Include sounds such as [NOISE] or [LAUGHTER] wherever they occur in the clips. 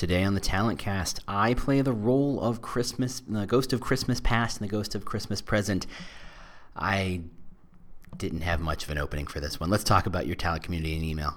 Today on the Talent Cast, I play the role of Christmas, the ghost of Christmas past and the ghost of Christmas present. I didn't have much of an opening for this one. Let's talk about your talent community and email.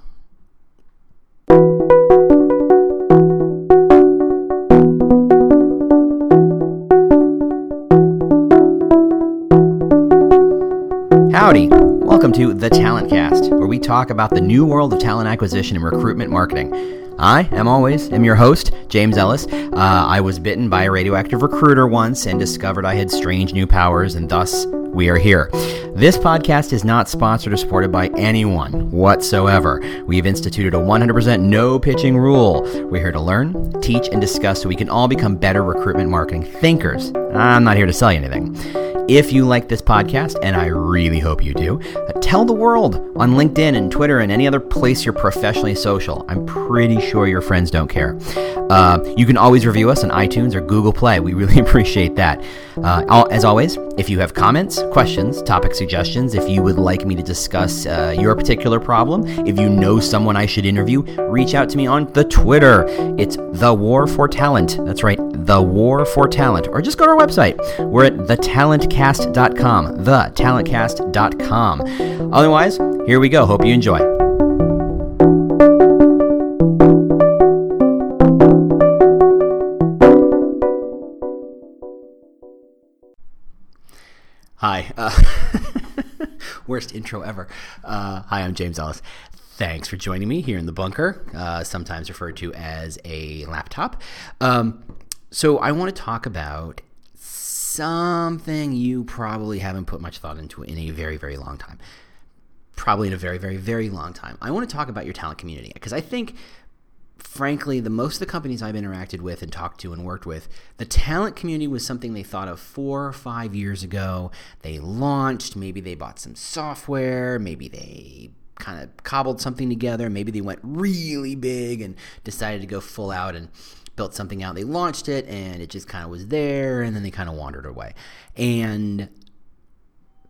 Howdy! Welcome to The Talent Cast, where we talk about the new world of talent acquisition and recruitment marketing. I, am always, am your host, James Ellis. Uh, I was bitten by a radioactive recruiter once and discovered I had strange new powers, and thus we are here. This podcast is not sponsored or supported by anyone whatsoever. We've instituted a 100% no pitching rule. We're here to learn, teach, and discuss so we can all become better recruitment marketing thinkers. I'm not here to sell you anything. If you like this podcast, and I really hope you do, uh, tell the world on LinkedIn and Twitter and any other place you're professionally social. I'm pretty sure your friends don't care. Uh, you can always review us on iTunes or Google Play. We really [LAUGHS] appreciate that. Uh, as always, if you have comments, questions, topic suggestions, if you would like me to discuss uh, your particular problem, if you know someone I should interview, reach out to me on the Twitter. It's The War for Talent. That's right, The War for Talent. Or just go to our website. We're at thetalentcast.com. Thetalentcast.com. Otherwise, here we go. Hope you enjoy. Hi. Uh, [LAUGHS] worst intro ever. Uh, hi, I'm James Ellis. Thanks for joining me here in the bunker, uh, sometimes referred to as a laptop. Um, so, I want to talk about something you probably haven't put much thought into in a very, very long time. Probably in a very, very, very long time. I want to talk about your talent community because I think frankly, the most of the companies I've interacted with and talked to and worked with, the talent community was something they thought of four or five years ago. They launched, maybe they bought some software, maybe they kind of cobbled something together, maybe they went really big and decided to go full out and built something out. They launched it and it just kind of was there and then they kind of wandered away. And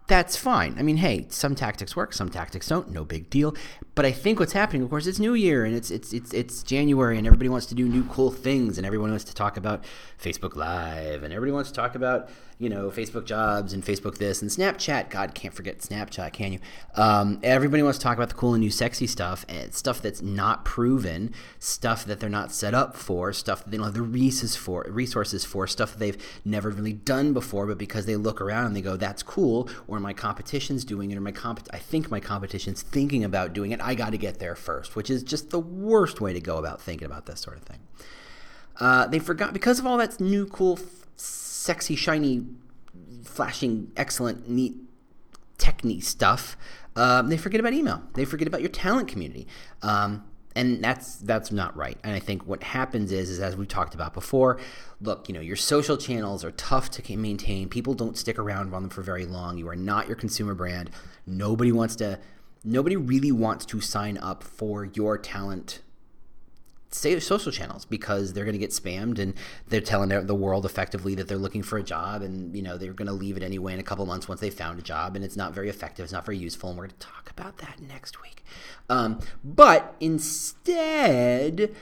that's fine. I mean, hey, some tactics work, some tactics don't. No big deal. But I think what's happening, of course, it's New Year and it's it's it's it's January, and everybody wants to do new cool things, and everyone wants to talk about Facebook Live, and everybody wants to talk about you know Facebook Jobs and Facebook this and Snapchat. God, can't forget Snapchat, can you? Um, everybody wants to talk about the cool and new sexy stuff and stuff that's not proven, stuff that they're not set up for, stuff that they don't have the resources for, resources for, stuff that they've never really done before, but because they look around and they go, "That's cool," or my competition's doing it, or my comp- I think my competition's thinking about doing it. I got to get there first, which is just the worst way to go about thinking about this sort of thing. Uh, they forgot because of all that new, cool, f- sexy, shiny, flashing, excellent, neat, techy stuff. Um, they forget about email. They forget about your talent community. Um, and that's that's not right. And I think what happens is, is as we've talked about before, look, you know, your social channels are tough to maintain. People don't stick around on them for very long. You are not your consumer brand. Nobody wants to nobody really wants to sign up for your talent social channels because they're going to get spammed and they're telling the world effectively that they're looking for a job and you know they're going to leave it anyway in a couple months once they found a job and it's not very effective it's not very useful and we're going to talk about that next week. Um, but instead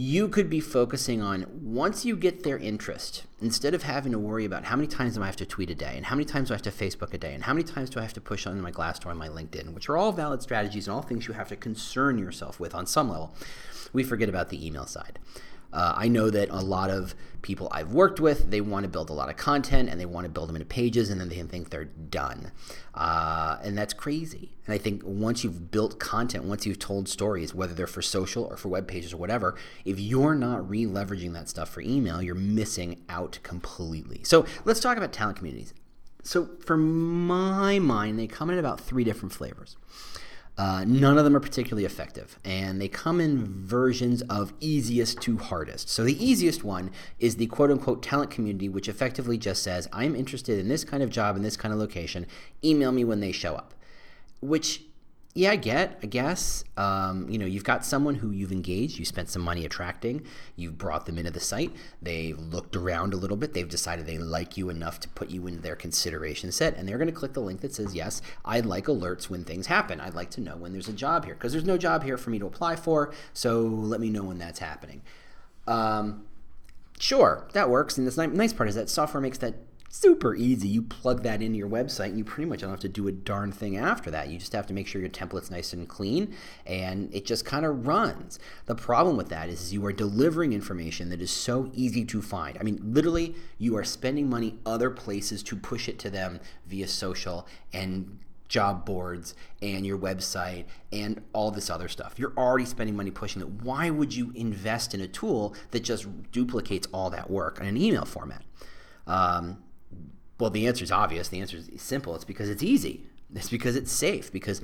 you could be focusing on once you get their interest, instead of having to worry about how many times do I have to tweet a day, and how many times do I have to Facebook a day, and how many times do I have to push on my Glassdoor and my LinkedIn, which are all valid strategies and all things you have to concern yourself with on some level, we forget about the email side. Uh, I know that a lot of people I've worked with, they want to build a lot of content and they want to build them into pages and then they think they're done. Uh, and that's crazy. And I think once you've built content, once you've told stories, whether they're for social or for web pages or whatever, if you're not re leveraging that stuff for email, you're missing out completely. So let's talk about talent communities. So, for my mind, they come in about three different flavors. Uh, none of them are particularly effective, and they come in versions of easiest to hardest. So, the easiest one is the quote unquote talent community, which effectively just says, I'm interested in this kind of job in this kind of location. Email me when they show up. Which yeah, I get, I guess. Um, you know, you've got someone who you've engaged, you spent some money attracting, you've brought them into the site, they've looked around a little bit, they've decided they like you enough to put you into their consideration set, and they're going to click the link that says, Yes, I'd like alerts when things happen. I'd like to know when there's a job here, because there's no job here for me to apply for, so let me know when that's happening. Um, sure, that works. And the nice part is that software makes that super easy. You plug that into your website and you pretty much don't have to do a darn thing after that. You just have to make sure your template's nice and clean and it just kind of runs. The problem with that is, you are delivering information that is so easy to find. I mean, literally, you are spending money other places to push it to them via social and job boards and your website and all this other stuff. You're already spending money pushing it. Why would you invest in a tool that just duplicates all that work in an email format? Um, well, the answer is obvious. The answer is simple. It's because it's easy. It's because it's safe. Because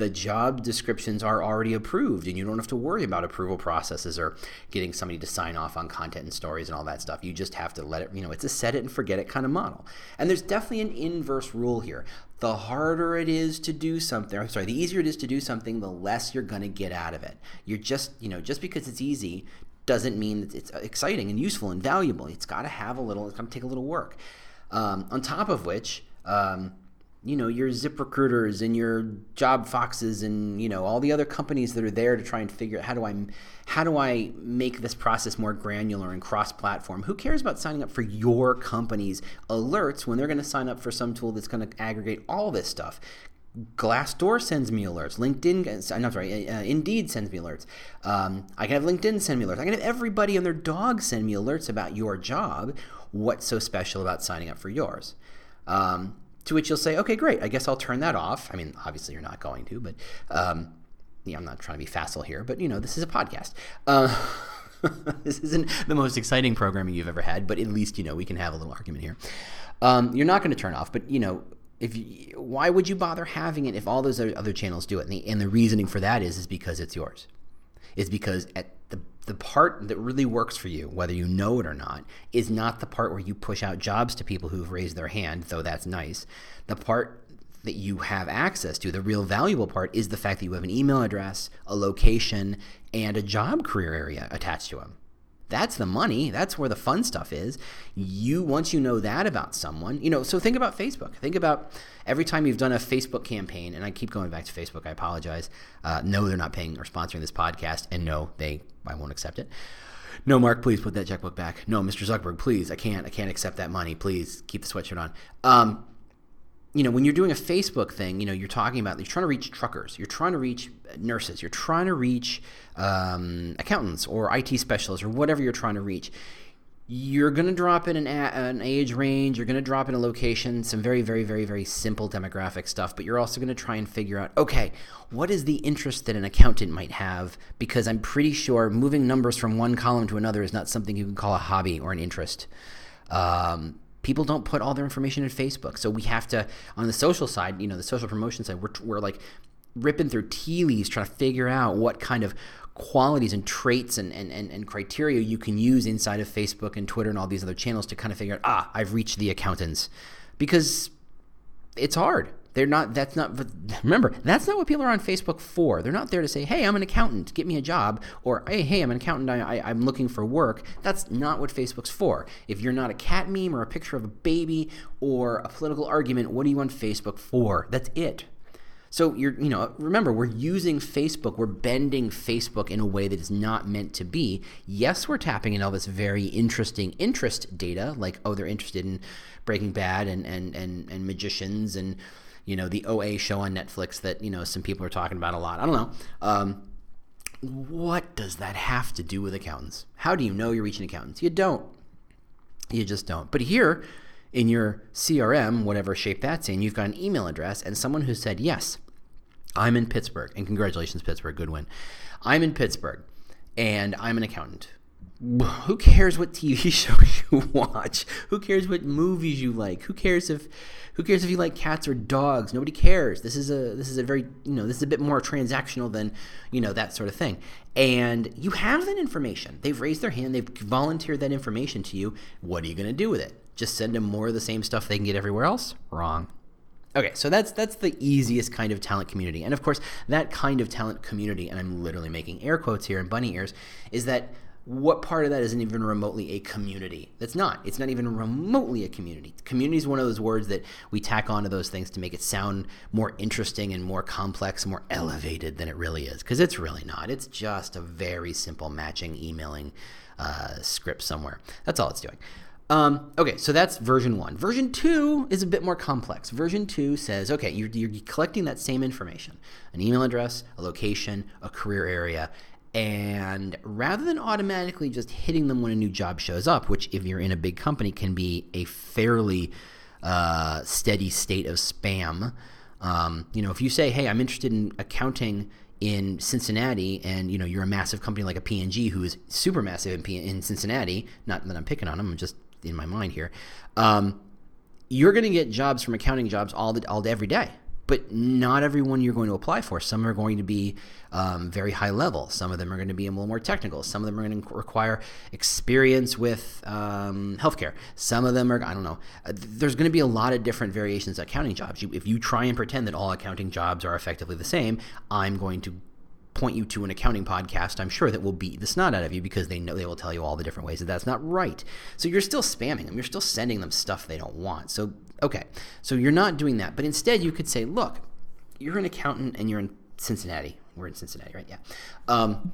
the job descriptions are already approved and you don't have to worry about approval processes or getting somebody to sign off on content and stories and all that stuff. You just have to let it, you know, it's a set it and forget it kind of model. And there's definitely an inverse rule here. The harder it is to do something, I'm sorry, the easier it is to do something, the less you're going to get out of it. You're just, you know, just because it's easy doesn't mean it's exciting and useful and valuable. It's got to have a little, it's got to take a little work. Um, on top of which, um, you know, your ZipRecruiters and your Job Foxes and you know all the other companies that are there to try and figure out how do I how do I make this process more granular and cross-platform? Who cares about signing up for your company's alerts when they're going to sign up for some tool that's going to aggregate all this stuff? Glassdoor sends me alerts. LinkedIn, I'm sorry, uh, Indeed sends me alerts. Um, I can have LinkedIn send me alerts. I can have everybody and their dog send me alerts about your job what's so special about signing up for yours? Um, to which you'll say, okay, great. I guess I'll turn that off. I mean, obviously you're not going to, but um, I'm not trying to be facile here, but you know, this is a podcast. Uh, [LAUGHS] this isn't the most exciting programming you've ever had, but at least you know we can have a little argument here. Um, you're not going to turn off, but you know, if you, why would you bother having it if all those other channels do it? And the, and the reasoning for that is is because it's yours. It's because at the the part that really works for you, whether you know it or not, is not the part where you push out jobs to people who've raised their hand, though that's nice. The part that you have access to, the real valuable part, is the fact that you have an email address, a location, and a job career area attached to them. That's the money. That's where the fun stuff is. You once you know that about someone, you know, so think about Facebook. Think about every time you've done a Facebook campaign, and I keep going back to Facebook. I apologize. Uh, no, they're not paying or sponsoring this podcast, and no, they I won't accept it. No, Mark, please put that checkbook back. No, Mr. Zuckerberg, please, I can't, I can't accept that money. Please keep the sweatshirt on. Um, you know, when you're doing a Facebook thing, you know, you're talking about, you're trying to reach truckers, you're trying to reach nurses, you're trying to reach um, accountants or IT specialists or whatever you're trying to reach. You're going to drop in an, a- an age range, you're going to drop in a location, some very, very, very, very simple demographic stuff, but you're also going to try and figure out, okay, what is the interest that an accountant might have? Because I'm pretty sure moving numbers from one column to another is not something you can call a hobby or an interest. Um, people don't put all their information in Facebook. So we have to, on the social side, you know, the social promotion side, we're, we're like ripping through tea leaves trying to figure out what kind of qualities and traits and, and, and, and, criteria you can use inside of Facebook and Twitter and all these other channels to kind of figure out, ah, I've reached the accountants. Because it's hard. They're not, that's not, remember, that's not what people are on Facebook for. They're not there to say, hey, I'm an accountant, get me a job, or hey, hey, I'm an accountant, I, I, I'm looking for work. That's not what Facebook's for. If you're not a cat meme or a picture of a baby or a political argument, what are you on Facebook for? That's it. So you're, you know, remember we're using Facebook, we're bending Facebook in a way that is not meant to be. Yes, we're tapping in all this very interesting interest data, like oh, they're interested in Breaking Bad and and and, and magicians and you know, the OA show on Netflix that, you know, some people are talking about a lot. I don't know. Um, what does that have to do with accountants? How do you know you're reaching accountants? You don't. You just don't. But here in your CRM, whatever shape that's in, you've got an email address and someone who said, Yes, I'm in Pittsburgh. And congratulations, Pittsburgh. Good win. I'm in Pittsburgh and I'm an accountant who cares what TV [LAUGHS] shows you watch? Who cares what movies you like? Who cares if who cares if you like cats or dogs? Nobody cares. This is a this is a very you know this is a bit more transactional than you know that sort of thing. And you have that information. They've raised their hand. They've volunteered that information to you. What are you going to do with it? Just send them more of the same stuff they can get everywhere else? Wrong. Okay, so that's that's the easiest kind of talent community. And of course, that kind of talent community, and I'm literally making air quotes here and bunny ears, is that what part of that isn't even remotely a community? That's not. It's not even remotely a community. Community is one of those words that we tack onto those things to make it sound more interesting and more complex, more elevated than it really is, because it's really not. It's just a very simple matching, emailing uh, script somewhere. That's all it's doing. Um, okay, so that's version one. Version two is a bit more complex. Version two says, okay, you're, you're collecting that same information an email address, a location, a career area, and rather than automatically just hitting them when a new job shows up, which if you're in a big company can be a fairly uh, steady state of spam, um, you know, if you say, hey, I'm interested in accounting in Cincinnati, and you know you're a massive company like a P&G who is super massive in, P- in Cincinnati. Not that I'm picking on them, I'm just in my mind here. Um, you're going to get jobs from accounting jobs all the all day, every day but not everyone you're going to apply for. Some are going to be um, very high level. Some of them are going to be a little more technical. Some of them are going to require experience with um, healthcare. Some of them are, I don't know. Uh, there's going to be a lot of different variations of accounting jobs. You, if you try and pretend that all accounting jobs are effectively the same, I'm going to point you to an accounting podcast, I'm sure that will beat the snot out of you because they know they will tell you all the different ways that that's not right. So you're still spamming them. You're still sending them stuff they don't want. So okay, so you're not doing that, but instead you could say, look, you're an accountant and you're in Cincinnati. We're in Cincinnati, right? Yeah. Um,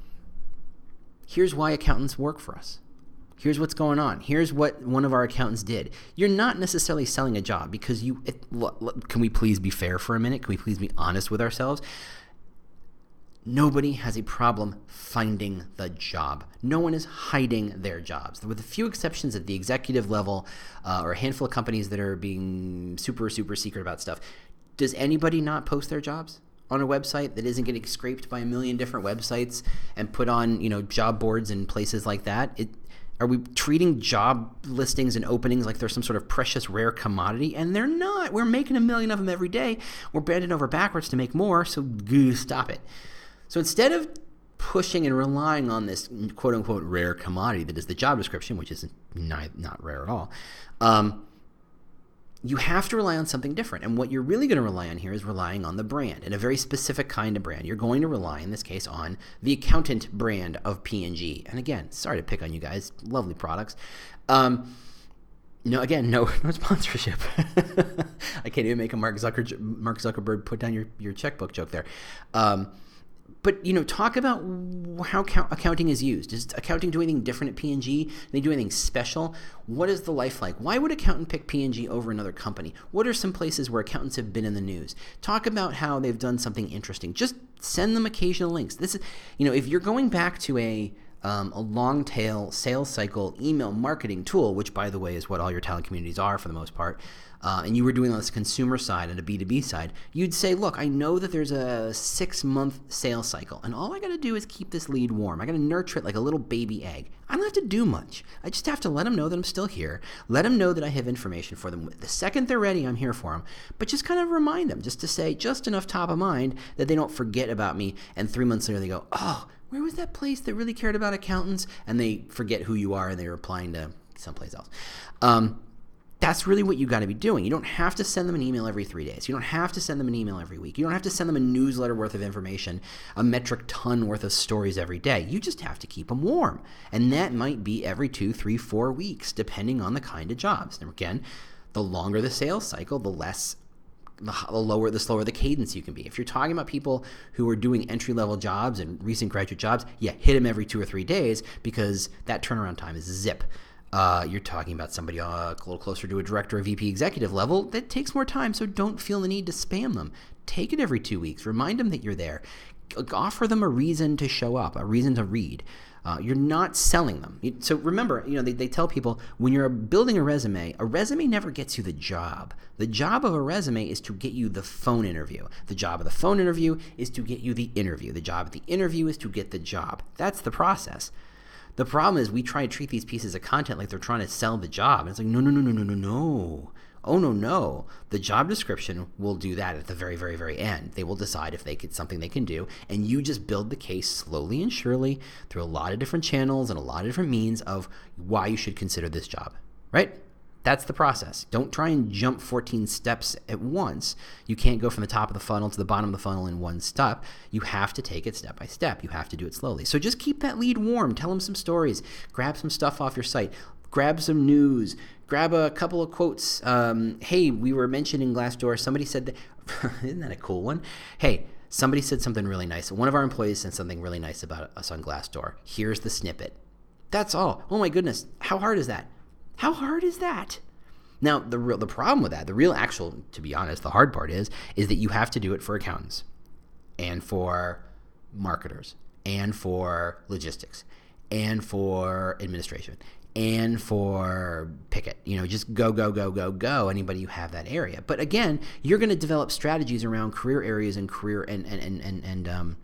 here's why accountants work for us. Here's what's going on. Here's what one of our accountants did. You're not necessarily selling a job because you. It, look, look, can we please be fair for a minute? Can we please be honest with ourselves? Nobody has a problem finding the job. No one is hiding their jobs. With a few exceptions at the executive level uh, or a handful of companies that are being super, super secret about stuff, does anybody not post their jobs? on a website that isn't getting scraped by a million different websites and put on you know job boards and places like that it are we treating job listings and openings like they're some sort of precious rare commodity and they're not we're making a million of them every day we're bending over backwards to make more so goo, stop it so instead of pushing and relying on this quote unquote rare commodity that is the job description, which is not, not rare at all, um, you have to rely on something different. And what you're really going to rely on here is relying on the brand and a very specific kind of brand. You're going to rely, in this case, on the accountant brand of P&G. And again, sorry to pick on you guys, lovely products. Um, no, again, no, [LAUGHS] no sponsorship. [LAUGHS] I can't even make a Mark, Zucker, Mark Zuckerberg put down your, your checkbook joke there. Um, but you know, talk about how accounting is used. Does accounting do anything different at P&G? Do they do anything special? What is the life like? Why would accountant pick P&G over another company? What are some places where accountants have been in the news? Talk about how they've done something interesting. Just send them occasional links. This is, you know, if you're going back to a um, a long tail sales cycle email marketing tool, which by the way is what all your talent communities are for the most part uh, and you were doing on this consumer side and a B2B side, you'd say, look, I know that there's a six month sales cycle, and all I got to do is keep this lead warm. I got to nurture it like a little baby egg. I don't have to do much. I just have to let them know that I'm still here, let them know that I have information for them. The second they're ready, I'm here for them. But just kind of remind them, just to say, just enough top of mind that they don't forget about me, and three months later they go, oh, where was that place that really cared about accountants? And they forget who you are and they're applying to someplace else. Um, that's really what you got to be doing. You don't have to send them an email every three days. You don't have to send them an email every week. You don't have to send them a newsletter worth of information, a metric ton worth of stories every day. You just have to keep them warm. And that might be every two, three, four weeks, depending on the kind of jobs. And again, the longer the sales cycle, the less the lower the slower the cadence you can be. If you're talking about people who are doing entry level jobs and recent graduate jobs, yeah, hit them every two or three days because that turnaround time is zip. Uh, you're talking about somebody uh, a little closer to a director or VP executive level, that takes more time, so don't feel the need to spam them. Take it every two weeks. Remind them that you're there. Offer them a reason to show up, a reason to read. Uh, you're not selling them. So remember, you know, they, they tell people when you're building a resume, a resume never gets you the job. The job of a resume is to get you the phone interview. The job of the phone interview is to get you the interview. The job of the interview is to get the job. That's the process. The problem is we try to treat these pieces of content like they're trying to sell the job. And it's like, no, no, no, no, no, no, no. Oh no, no. The job description will do that at the very, very, very end. They will decide if they get something they can do, and you just build the case slowly and surely through a lot of different channels and a lot of different means of why you should consider this job. Right? That's the process. Don't try and jump 14 steps at once. You can't go from the top of the funnel to the bottom of the funnel in one step. You have to take it step by step. You have to do it slowly. So just keep that lead warm. Tell them some stories. Grab some stuff off your site. Grab some news. Grab a couple of quotes. Um, hey, we were mentioning Glassdoor. Somebody said that. [LAUGHS] isn't that a cool one? Hey, somebody said something really nice. One of our employees said something really nice about us on Glassdoor. Here's the snippet. That's all. Oh my goodness. How hard is that? How hard is that? Now, the real the problem with that, the real actual, to be honest, the hard part is, is that you have to do it for accountants, and for marketers, and for logistics, and for administration, and for picket. You know, just go, go, go, go, go. Anybody you have that area. But again, you're going to develop strategies around career areas and career and and and and, and um,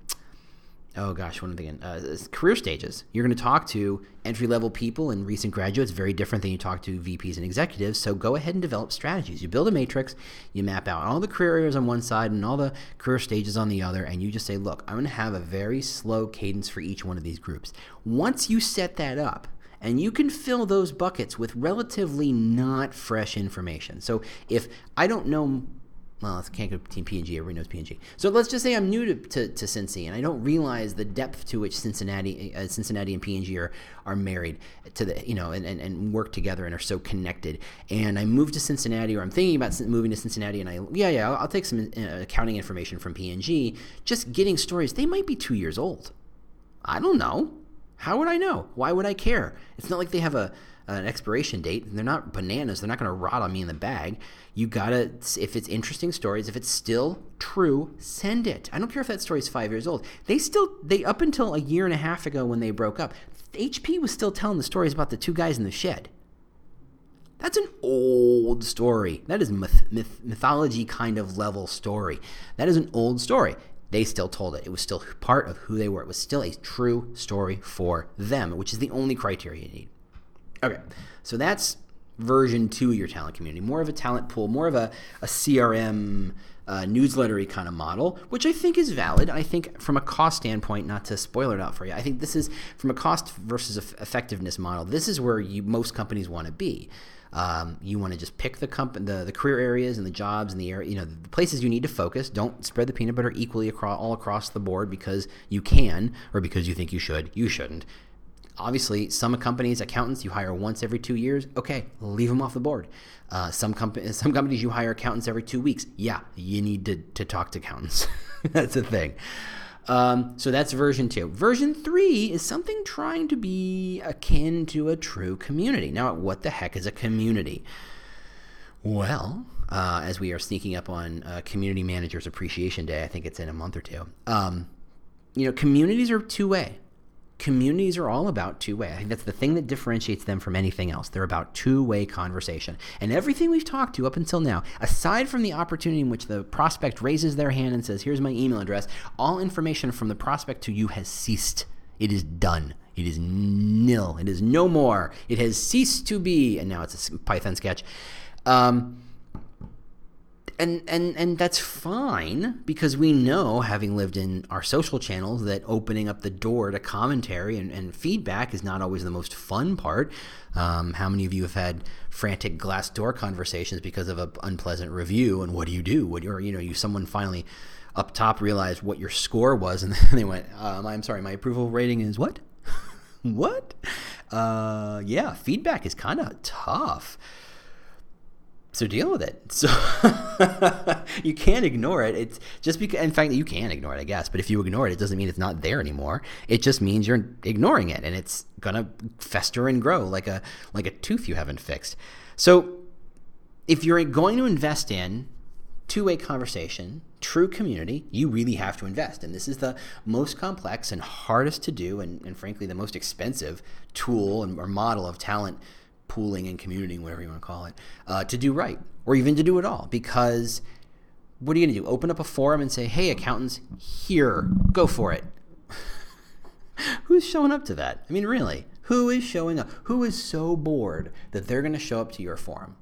oh gosh, one of the uh, career stages. You're going to talk to entry level people and recent graduates, very different than you talk to VPs and executives. So go ahead and develop strategies. You build a matrix, you map out all the career areas on one side and all the career stages on the other, and you just say, look, I'm going to have a very slow cadence for each one of these groups. Once you set that up, and you can fill those buckets with relatively not fresh information. So if I don't know well, I can't go Team P&G. Everybody knows P&G. So let's just say I'm new to, to, to Cincy, and I don't realize the depth to which Cincinnati, uh, Cincinnati and P&G are, are married to the, you know, and, and, and work together and are so connected. And I move to Cincinnati, or I'm thinking about moving to Cincinnati, and I, yeah, yeah, I'll, I'll take some uh, accounting information from P&G. Just getting stories. They might be two years old. I don't know. How would I know? Why would I care? It's not like they have a Uh, an expiration date. They're not bananas. They're not going to rot on me in the bag. You gotta, if it's interesting stories, if it's still true, send it. I don't care if that story is five years old. They still, they up until a year and a half ago when they broke up, HP was still telling the stories about the two guys in the shed. That's an old story. That is myth, myth, mythology kind of level story. That is an old story. They still told it. It was still part of who they were. It was still a true story for them, which is the only criteria you need. Okay, so that's version two of your talent community, more of a talent pool, more of a, a CRM uh, newslettery kind of model, which I think is valid. I think from a cost standpoint, not to spoil it out for you, I think this is from a cost versus effectiveness model. This is where you, most companies want to be. Um, you want to just pick the, comp- the the career areas and the jobs and the area, you know, the places you need to focus. Don't spread the peanut butter equally across all across the board because you can or because you think you should. You shouldn't obviously some companies accountants you hire once every two years okay leave them off the board. Uh, some, companies, some companies you hire accountants every two weeks. Yeah you need to, to talk to accountants. [LAUGHS] That's the thing. Um, so that's version two. Version three is something trying to be akin to a true community. Now what the heck is a community? Well uh, as we are sneaking up on uh, community managers appreciation day i think it's in a month or two um, you know communities are two-way communities are all about two way. I think that's the thing that differentiates them from anything else. They're about two way conversation. And everything we've talked to up until now, aside from the opportunity in which the prospect raises their hand and says, Here's my email address, all information from the prospect to you has ceased. It is done. It is nil. It is no more. It has ceased to be. And now it's a Python sketch. Um, and and and that's fine because we know having lived in our social channels that opening up the door to commentary and, and feedback is not always the most fun part. Um, how many of you have had frantic Glassdoor conversations because of an unpleasant review and what do you do? What or you know you someone finally up top realized what your score was and [LAUGHS] then they went um, i'm sorry my approval rating is what? [LAUGHS] What? Uh, yeah feedback is kind of tough so deal with it. So [LAUGHS] you can't ignore it. It's just because, in fact, you can ignore it, I guess. But if you ignore it, it doesn't mean it's not there anymore. It just means you're ignoring it, and it's gonna fester and grow like a like a tooth you haven't fixed. So if you're going to invest in two-way conversation, true community, you really have to invest. And this is the most complex and hardest to do, and, and frankly, the most expensive tool and, or model of talent pooling and commuting, whatever you want to call it, uh, to do right, or even to do it all. Because what are you going to do? Open up a forum and say, hey, accountants, here, go for it. [LAUGHS] Who's showing up to that? I mean, really, who is showing up? Who is so bored that they're going to show up to your forum?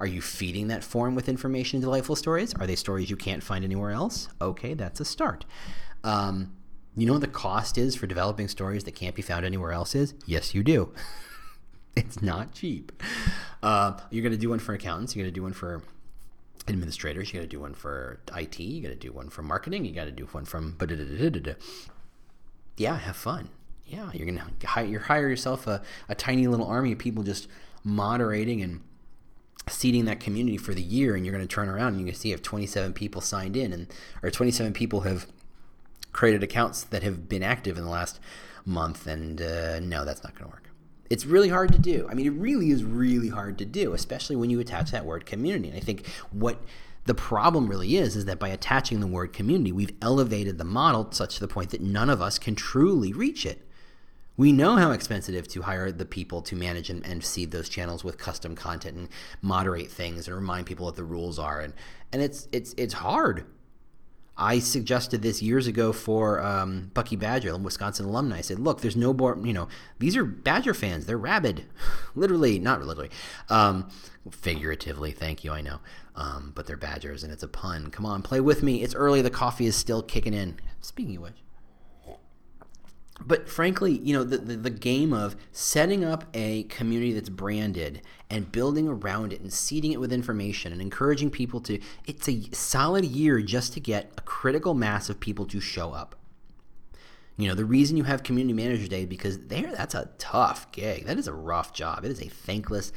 Are you feeding that forum with information and delightful stories? Are they stories you can't find anywhere else? Okay, that's a start. Um, you know what the cost is for developing stories that can't be found anywhere else is? Yes, you do. [LAUGHS] [LAUGHS] it's not cheap. Uh, you're going to do one for accountants. You're going to do one for administrators. You got to do one for IT. You got to do one for marketing. You got to do one from. Yeah, have fun. Yeah, you're gonna hire, you hire yourself a, a tiny little army of people just moderating and seeding that community for the year, and you're going to turn around and you can see if 27 people signed in, and or 27 people have created accounts that have been active in the last month, and uh, no, that's not going to work. It's really hard to do. I mean, it really is really hard to do, especially when you attach that word community. And I think what the problem really is is that by attaching the word community, we've elevated the model such to the point that none of us can truly reach it. We know how expensive to hire the people to manage and, and seed those channels with custom content and moderate things and remind people what the rules are, and and it's it's it's hard. I suggested this years ago for um, Bucky Badger, Wisconsin alumni. I said, look, there's no more, you know, these are Badger fans. They're rabid. [LAUGHS] literally, not literally, um, figuratively, thank you, I know. Um, but they're Badgers, and it's a pun. Come on, play with me. It's early. The coffee is still kicking in. Speaking of which, but frankly, you know, the, the, the, game of setting up a community that's branded and building around it and seeding it with information and encouraging people to, it's a solid year just to get a critical mass of people to show up. You know, the reason you have Community Manager Day because there that's a tough gig. That is a rough job. It is a thankless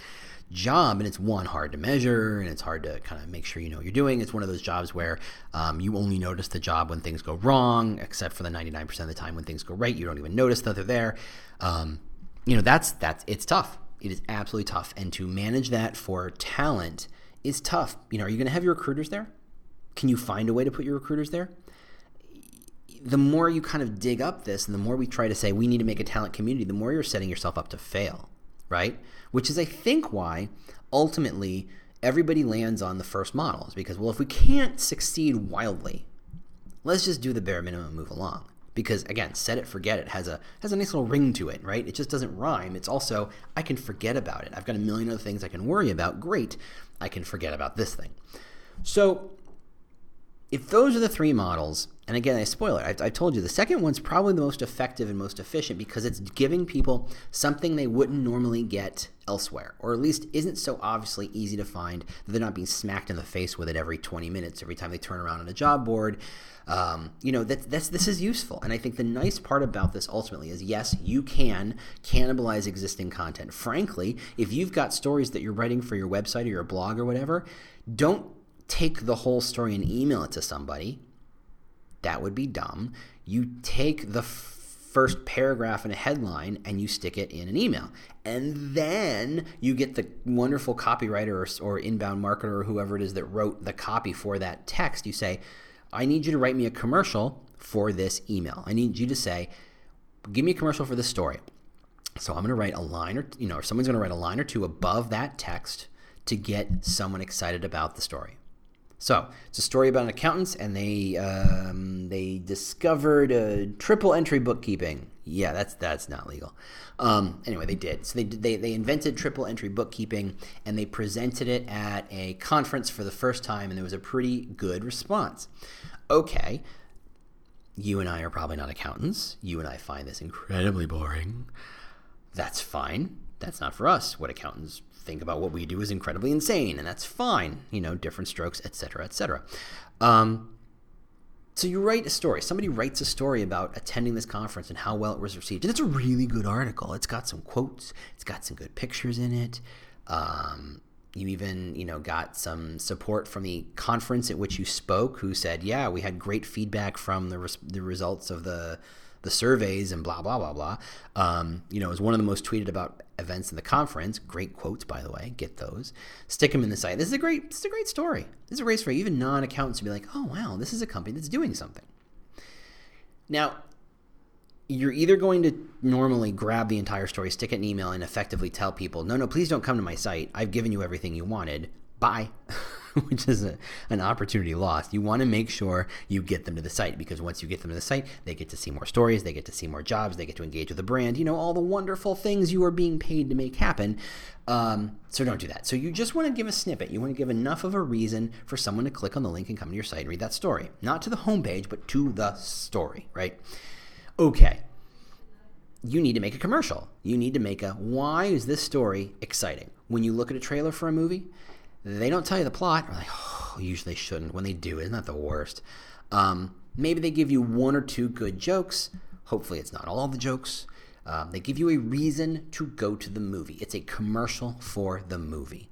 job and it's one hard to measure and it's hard to kind of make sure you know what you're doing. It's one of those jobs where um, you only notice the job when things go wrong except for the 99% of the time when things go right you don't even notice that they're there. Um, you know that's that's it's tough. It is absolutely tough and to manage that for talent is tough. You know are you going to have your recruiters there? Can you find a way to put your recruiters there? The more you kind of dig up this and the more we try to say we need to make a talent community the more you're setting yourself up to fail right? Which is, I think, why ultimately everybody lands on the first models because, well, if we can't succeed wildly, let's just do the bare minimum and move along. Because again, set it, forget it has a has a nice little ring to it, right? It just doesn't rhyme. It's also I can forget about it. I've got a million other things I can worry about. Great, I can forget about this thing. So if those are the three models, and again, I spoil it, I, I, told you the second one's probably the most effective and most efficient because it's giving people something they wouldn't normally get elsewhere, or at least isn't so obviously easy to find that they're not being smacked in the face with it every 20 minutes, every time they turn around on a job board. Um, you know, that, that's, this is useful. And I think the nice part about this ultimately is yes, you can cannibalize existing content. Frankly, if you've got stories that you're writing for your website or your blog or whatever, don't take the whole story and email it to somebody. That would be dumb. You take the first paragraph in a headline and you stick it in an email. And then you get the wonderful copywriter or, or, inbound marketer or whoever it is that wrote the copy for that text. You say, I need you to write me a commercial for this email. I need you to say, give me a commercial for this story. So I'm going to write a line or, you know, or someone's going to write a line or two above that text to get someone excited about the story. So it's a story about an accountants, and they um, they discovered a triple entry bookkeeping. Yeah, that's that's not legal. Um, anyway, they did. So they, they they invented triple entry bookkeeping, and they presented it at a conference for the first time, and there was a pretty good response. Okay, you and I are probably not accountants. You and I find this incredibly boring. That's fine. That's not for us. What accountants think about what we do is incredibly insane, and that's fine. You know, different strokes, etc., etc. Um, so you write a story. Somebody writes a story about attending this conference and how well it was received, and it's a really good article. It's got some quotes. It's got some good pictures in it. Um, you even you know got some support from the conference at which you spoke, who said, "Yeah, we had great feedback from the res- the results of the." the surveys and blah blah blah blah. Um, you know, it was one of the most tweeted about events in the conference. Great quotes, by the way. Get those. Stick them in the site. This is a great. This is a great story. This is a great story. Even non-accountants to be like, oh wow, this is a company that's doing something. Now, you're either going to normally grab the entire story, stick it in email, and effectively tell people, no, no, please don't come to my site. I've given you everything you wanted. Bye. [LAUGHS] which is a, an opportunity lost. You want to make sure you get them to the site because once you get them to the site, they get to see more stories, they get to see more jobs, they get to engage with the brand, you know, all the wonderful things you are being paid to make happen. Um, so don't do that. So you just want to give a snippet. You want to give enough of a reason for someone to click on the link and come to your site and read that story. Not to the homepage, but to the story, right? Okay you need to make a commercial. You need to make a why is this story exciting? When you look at a trailer for a movie, they don't tell you the plot. Like, [SIGHS] oh, usually they shouldn't. When they do, isn't that the worst? Um, maybe they give you one or two good jokes. Hopefully, it's not all the jokes. Um, they give you a reason to go to the movie. It's a commercial for the movie.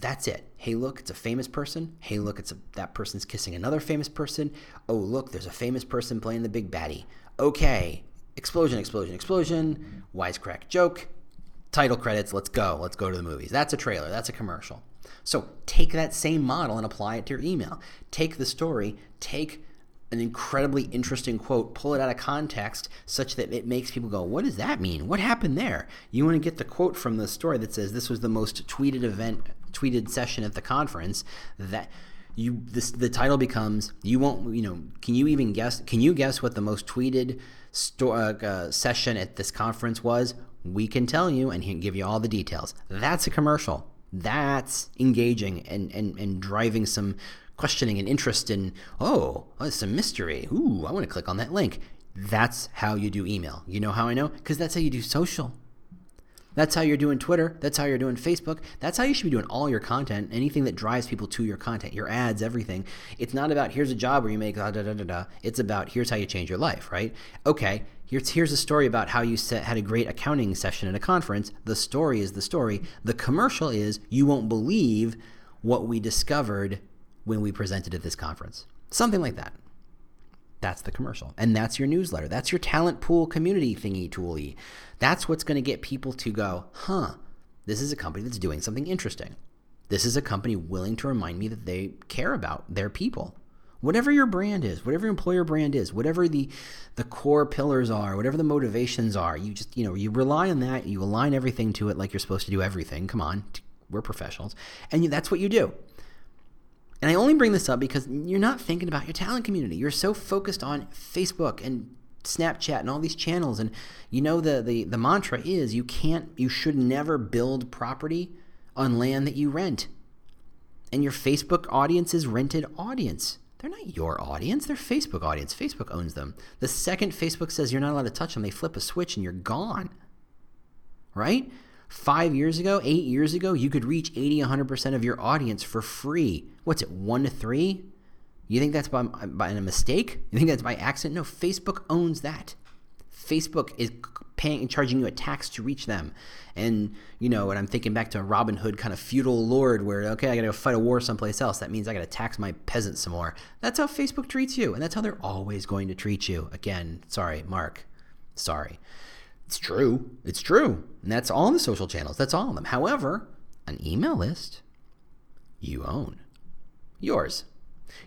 That's it. Hey, look, it's a famous person. Hey, look, it's a, that person's kissing another famous person. Oh, look, there's a famous person playing the big baddie. Okay, explosion, explosion, explosion. Wisecrack joke. Title credits. Let's go. Let's go to the movies. That's a trailer. That's a commercial. So take that same model and apply it to your email. Take the story. Take an incredibly interesting quote, pull it out of context such that it makes people go, What does that mean? What happened there? You want to get the quote from the story that says this was the most tweeted event, tweeted session at the conference. That you this the title becomes you won't you know can you even guess can you guess what the most tweeted sto- uh, uh, session at this conference was we can tell you and give you all the details that's a commercial that's engaging and and, and driving some questioning and interest in, oh, oh it's a mystery. Ooh, I want to click on that link. That's how you do email. You know how I know? Because that's how you do social. That's how you're doing Twitter. That's how you're doing Facebook. That's how you should be doing all your content, anything that drives people to your content, your ads, everything. It's not about here's a job where you make da da da da da. It's about here's how you change your life, right? Okay, here's here's a story about how you set, had a great accounting session at a conference. The story is the story. The commercial is you won't believe what we discovered when we presented at this conference. Something like that. That's the commercial. And that's your newsletter. That's your talent pool community thingy tooly. That's what's going to get people to go, huh, this is a company that's doing something interesting. This is a company willing to remind me that they care about their people. Whatever your brand is, whatever your employer brand is, whatever the the core pillars are, whatever the motivations are, you just, you know, you rely on that, you align everything to it like you're supposed to do everything. Come on, we're professionals. And that's what you do. And I only bring this up because you're not thinking about your talent community. You're so focused on Facebook and Snapchat and all these channels. And you know the, the, the mantra is you can't you should never build property on land that you rent. And your Facebook audience is rented audience. They're not your audience, they're Facebook audience. Facebook owns them. The second Facebook says you're not allowed to touch them, they flip a switch and you're gone. Right? Five years ago, eight years ago, you could reach 80, 100% of your audience for free. What's it, one to three? You think that's by, by a mistake? You think that's by accident? No, Facebook owns that. Facebook is paying and charging you a tax to reach them. And, you know, and I'm thinking back to a Robin Hood kind of feudal lord where, okay, I got to go fight a war someplace else. That means I got to tax my peasants some more. That's how Facebook treats you. And that's how they're always going to treat you. Again, sorry, Mark. Sorry. It's true. It's true. And that's all the social channels. That's all of them. However, an email list you own. Yours.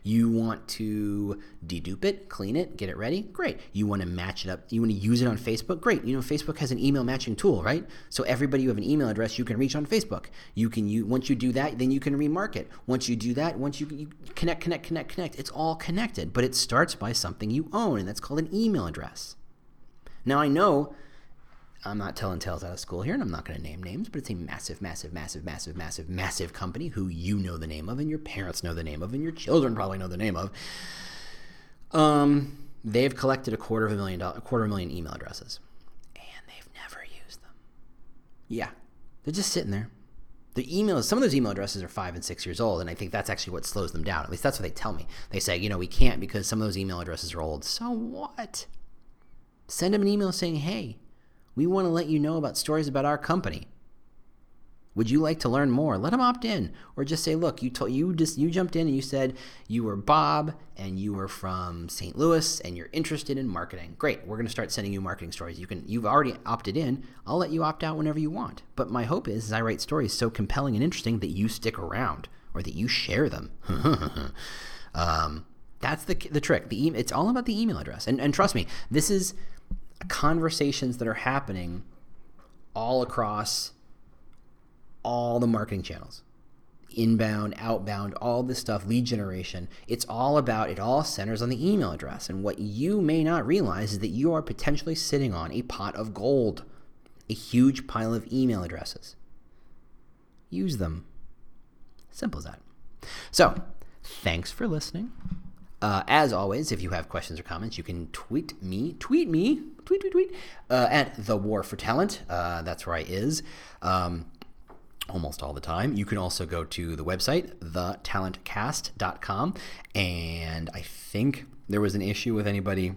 You want to dedupe it, clean it, get it ready? Great. You want to match it up. You want to use it on Facebook? Great. You know, Facebook has an email matching tool, right? So everybody you have an email address you can reach on Facebook. You can you once you do that, then you can remarket. Once you do that, once you, you connect, connect, connect, connect, it's all connected. But it starts by something you own, and that's called an email address. Now I know I'm not telling tales out of school here, and I'm not going to name names, but it's a massive, massive, massive, massive, massive, massive company who you know the name of, and your parents know the name of, and your children probably know the name of. Um, they've collected a quarter of a million dollar, a quarter of a million email addresses, and they've never used them. Yeah, they're just sitting there. The emails, some of those email addresses are five and six years old, and I think that's actually what slows them down. At least that's what they tell me. They say, you know, we can't because some of those email addresses are old. So what? Send them an email saying, hey, we want to let you know about stories about our company. Would you like to learn more? Let them opt in, or just say, "Look, you told you just you jumped in and you said you were Bob and you were from St. Louis and you're interested in marketing. Great, we're going to start sending you marketing stories. You can you've already opted in. I'll let you opt out whenever you want. But my hope is, is I write stories so compelling and interesting that you stick around or that you share them. [LAUGHS] um, that's the the trick. The e- it's all about the email address. And and trust me, this is conversations that are happening all across all the marketing channels inbound, outbound, all this stuff, lead generation. It's all about, it all centers on the email address. And what you may not realize is that you are potentially sitting on a pot of gold, a huge pile of email addresses. Use them. Simple as that. So, thanks for listening. Uh, as always, if you have questions or comments, you can tweet me, tweet me, tweet, tweet, tweet, uh, at The War for Talent. Uh, that's where I is. Um, almost all the time. You can also go to the website, thetalentcast.com. And I think there was an issue with anybody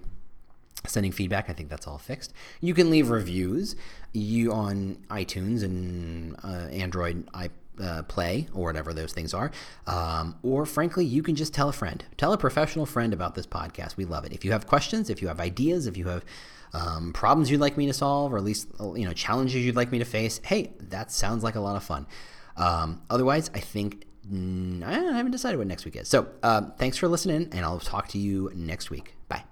sending feedback. I think that's all fixed. You can leave reviews you on iTunes and uh, Android i uh, Play or whatever those things are. Um, or frankly, you can just tell a friend, tell a professional friend about this podcast. We love it. If you have questions, if you have ideas, if you have um, problems you'd like me to solve, or at least you know challenges you'd like me to face, hey, that sounds like a lot of fun. Um, otherwise, I think I haven't decided what next week is. So uh, thanks for listening, and I'll talk to you next week. Bye.